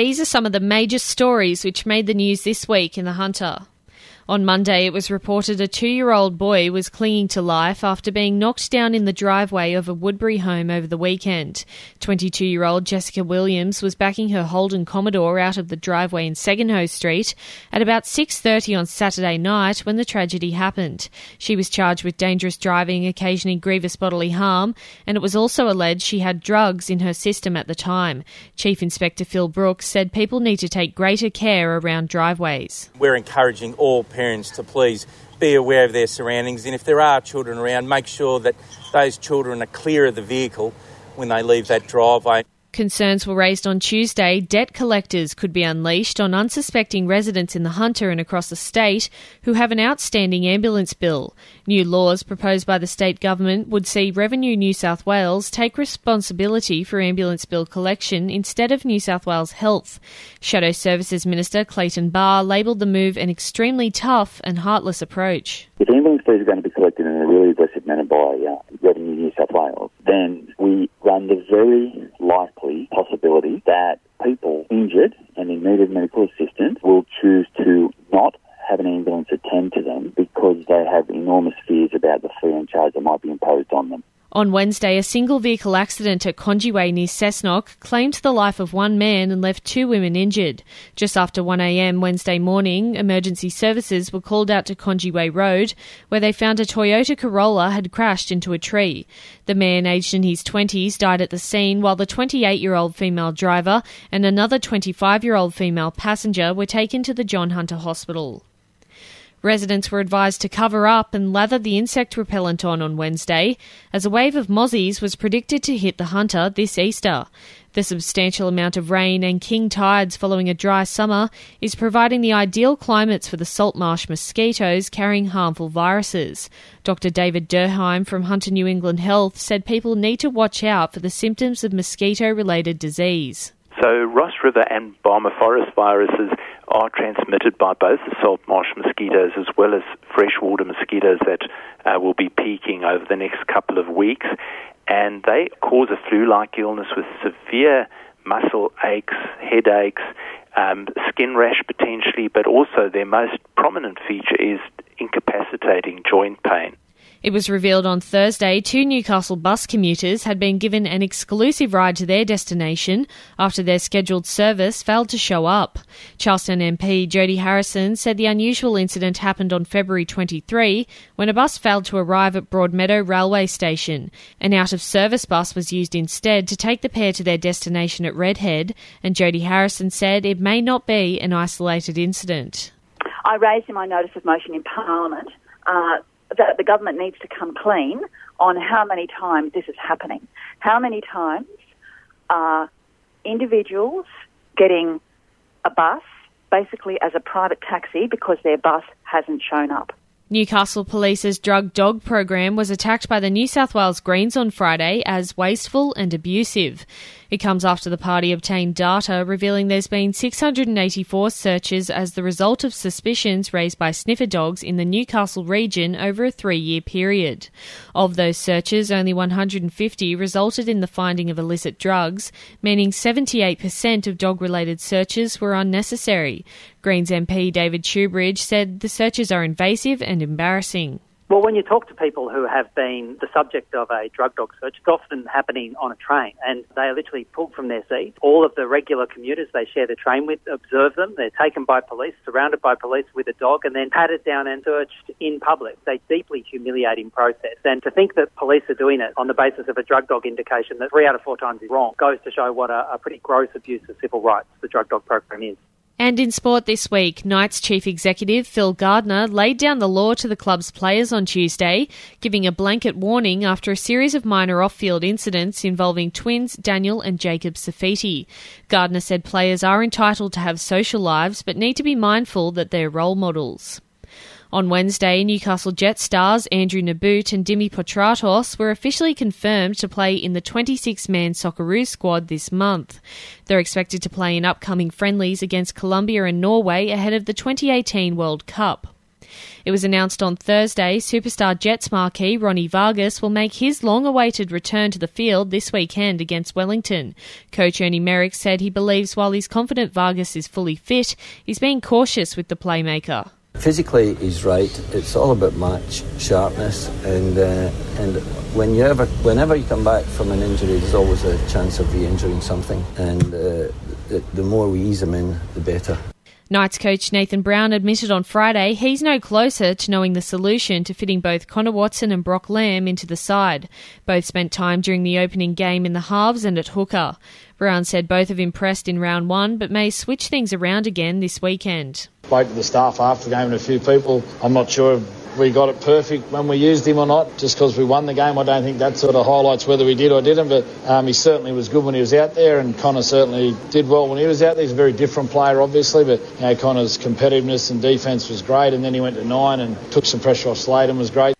These are some of the major stories which made the news this week in The Hunter. On Monday, it was reported a two year old boy was clinging to life after being knocked down in the driveway of a Woodberry home over the weekend. 22 year old Jessica Williams was backing her Holden Commodore out of the driveway in Segenhoe Street at about 6.30 on Saturday night when the tragedy happened. She was charged with dangerous driving occasioning grievous bodily harm, and it was also alleged she had drugs in her system at the time. Chief Inspector Phil Brooks said people need to take greater care around driveways. We're encouraging all parents to please be aware of their surroundings and if there are children around, make sure that those children are clear of the vehicle when they leave that driveway. Concerns were raised on Tuesday debt collectors could be unleashed on unsuspecting residents in the Hunter and across the state who have an outstanding ambulance bill. New laws proposed by the state government would see Revenue New South Wales take responsibility for ambulance bill collection instead of New South Wales Health. Shadow Services Minister Clayton Barr labelled the move an extremely tough and heartless approach. If ambulance fees are going to be collected in a really aggressive manner by uh, Revenue New South Wales, then we run the very likely possibility that people injured and in need of medical assistance will choose to not have an ambulance attend to them because they have enormous fears about the fee and charge that might be imposed on them. On Wednesday, a single vehicle accident at Congewai near Cessnock claimed the life of one man and left two women injured. Just after 1am Wednesday morning, emergency services were called out to Congewai Road, where they found a Toyota Corolla had crashed into a tree. The man, aged in his 20s, died at the scene, while the 28 year old female driver and another 25 year old female passenger were taken to the John Hunter Hospital. Residents were advised to cover up and lather the insect repellent on on Wednesday, as a wave of mozzies was predicted to hit the hunter this Easter. The substantial amount of rain and king tides following a dry summer is providing the ideal climates for the salt marsh mosquitoes carrying harmful viruses. Dr. David Durrheim from Hunter New England Health said people need to watch out for the symptoms of mosquito related disease. So, Ross River and Barmah Forest viruses are transmitted by both the salt marsh mosquitoes as well as freshwater mosquitoes that uh, will be peaking over the next couple of weeks. And they cause a flu like illness with severe muscle aches, headaches, um, skin rash potentially, but also their most prominent feature is incapacitating joint pain. It was revealed on Thursday two Newcastle bus commuters had been given an exclusive ride to their destination after their scheduled service failed to show up. Charlestown MP Jodie Harrison said the unusual incident happened on February 23 when a bus failed to arrive at Broadmeadow Railway Station. An out of service bus was used instead to take the pair to their destination at Redhead, and Jodie Harrison said it may not be an isolated incident. I raised in my notice of motion in Parliament uh, that the government needs to come clean on how many times this is happening. How many times are individuals getting a bus basically as a private taxi because their bus hasn't shown up? Newcastle Police's drug dog program was attacked by the New South Wales Greens on Friday as wasteful and abusive. It comes after the party obtained data revealing there's been 684 searches as the result of suspicions raised by sniffer dogs in the Newcastle region over a three year period. Of those searches, only 150 resulted in the finding of illicit drugs, meaning 78% of dog related searches were unnecessary. Greens MP David Shoebridge said the searches are invasive and embarrassing. Well, when you talk to people who have been the subject of a drug dog search, it's often happening on a train and they are literally pulled from their seats. All of the regular commuters they share the train with observe them. They're taken by police, surrounded by police with a dog and then patted down and searched in public. It's a deeply humiliating process. And to think that police are doing it on the basis of a drug dog indication that three out of four times is wrong goes to show what a, a pretty gross abuse of civil rights the drug dog program is. And in sport this week, Knights chief executive Phil Gardner laid down the law to the club's players on Tuesday, giving a blanket warning after a series of minor off field incidents involving twins Daniel and Jacob Saifiti. Gardner said players are entitled to have social lives but need to be mindful that they're role models. On Wednesday, Newcastle Jet stars Andrew Nabbout and Dimi Petratos were officially confirmed to play in the 26 man Socceroos squad this month. They're expected to play in upcoming friendlies against Colombia and Norway ahead of the 2018 World Cup. It was announced on Thursday superstar Jets marquee Ronny Vargas will make his long awaited return to the field this weekend against Wellington. Coach Ernie Merrick said he believes while he's confident Vargas is fully fit, he's being cautious with the playmaker. Physically, he's right. It's all about match sharpness, and uh, and when you ever, whenever you come back from an injury, there's always a chance of re-injuring something, and uh, the, the more we ease him in, the better. Knights coach Nathan Brown admitted on Friday he's no closer to knowing the solution to fitting both Connor Watson and Brock Lamb into the side. Both spent time during the opening game in the halves and at hooker. Brown said both have impressed in round one, but may switch things around again this weekend. Spoke to the staff after the game and a few people. I'm not sure if we got it perfect when we used him or not. Just because we won the game, I don't think that sort of highlights whether we did or didn't. But um, he certainly was good when he was out there, and Connor certainly did well when he was out there. He's a very different player, obviously, but you know, Connor's competitiveness and defence was great. And then he went to nine and took some pressure off Slade and was great.